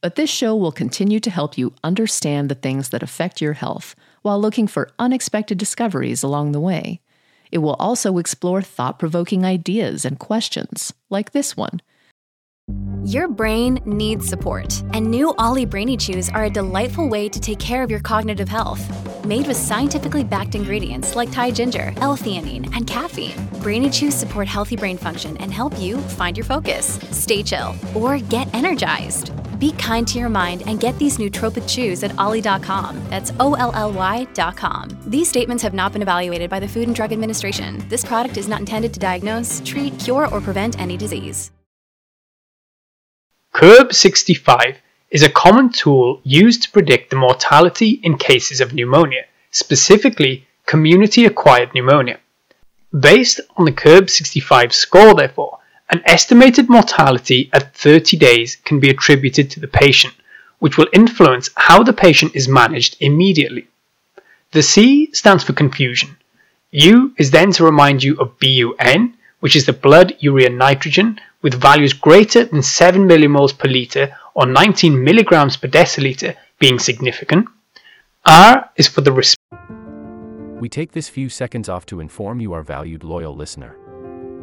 but this show will continue to help you understand the things that affect your health while looking for unexpected discoveries along the way. It will also explore thought provoking ideas and questions, like this one. Your brain needs support, and new OLLY Brainy Chews are a delightful way to take care of your cognitive health. Made with scientifically backed ingredients like Thai ginger, L-theanine, and caffeine, Brainy Chews support healthy brain function and help you find your focus, stay chill, or get energized. Be kind to your mind and get these nootropic chews at olly.com. That's O L L Y.com. These statements have not been evaluated by the Food and Drug Administration. This product is not intended to diagnose, treat, cure, or prevent any disease. CURB65 is a common tool used to predict the mortality in cases of pneumonia, specifically community acquired pneumonia. Based on the CURB65 score, therefore, an estimated mortality at 30 days can be attributed to the patient, which will influence how the patient is managed immediately. The C stands for confusion. U is then to remind you of BUN, which is the blood urea nitrogen with values greater than 7 millimoles per litre or 19 milligrams per deciliter being significant. R is for the resp- We take this few seconds off to inform you, our valued loyal listener,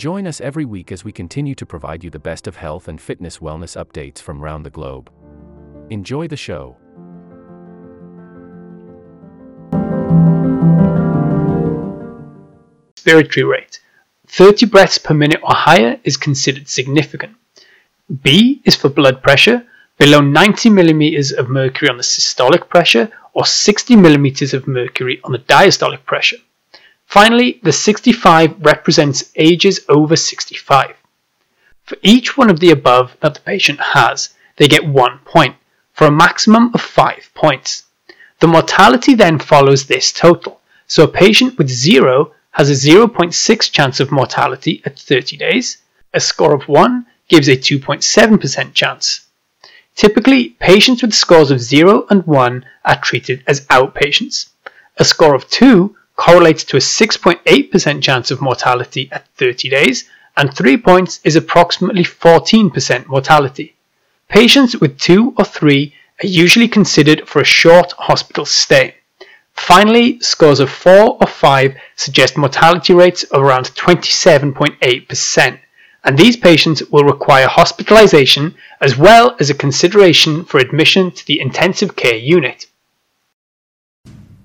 Join us every week as we continue to provide you the best of health and fitness wellness updates from around the globe. Enjoy the show. respiratory rate. 30 breaths per minute or higher is considered significant. B is for blood pressure, below 90 millimeters of mercury on the systolic pressure or 60 millimeters of mercury on the diastolic pressure. Finally, the 65 represents ages over 65. For each one of the above that the patient has, they get one point, for a maximum of five points. The mortality then follows this total, so a patient with zero has a 0.6 chance of mortality at 30 days, a score of 1 gives a 2.7% chance. Typically, patients with scores of 0 and 1 are treated as outpatients. A score of 2 correlates to a 6.8% chance of mortality at 30 days, and 3 points is approximately 14% mortality. Patients with 2 or 3 are usually considered for a short hospital stay. Finally, scores of 4 or 5 suggest mortality rates of around 27.8%, and these patients will require hospitalization as well as a consideration for admission to the intensive care unit.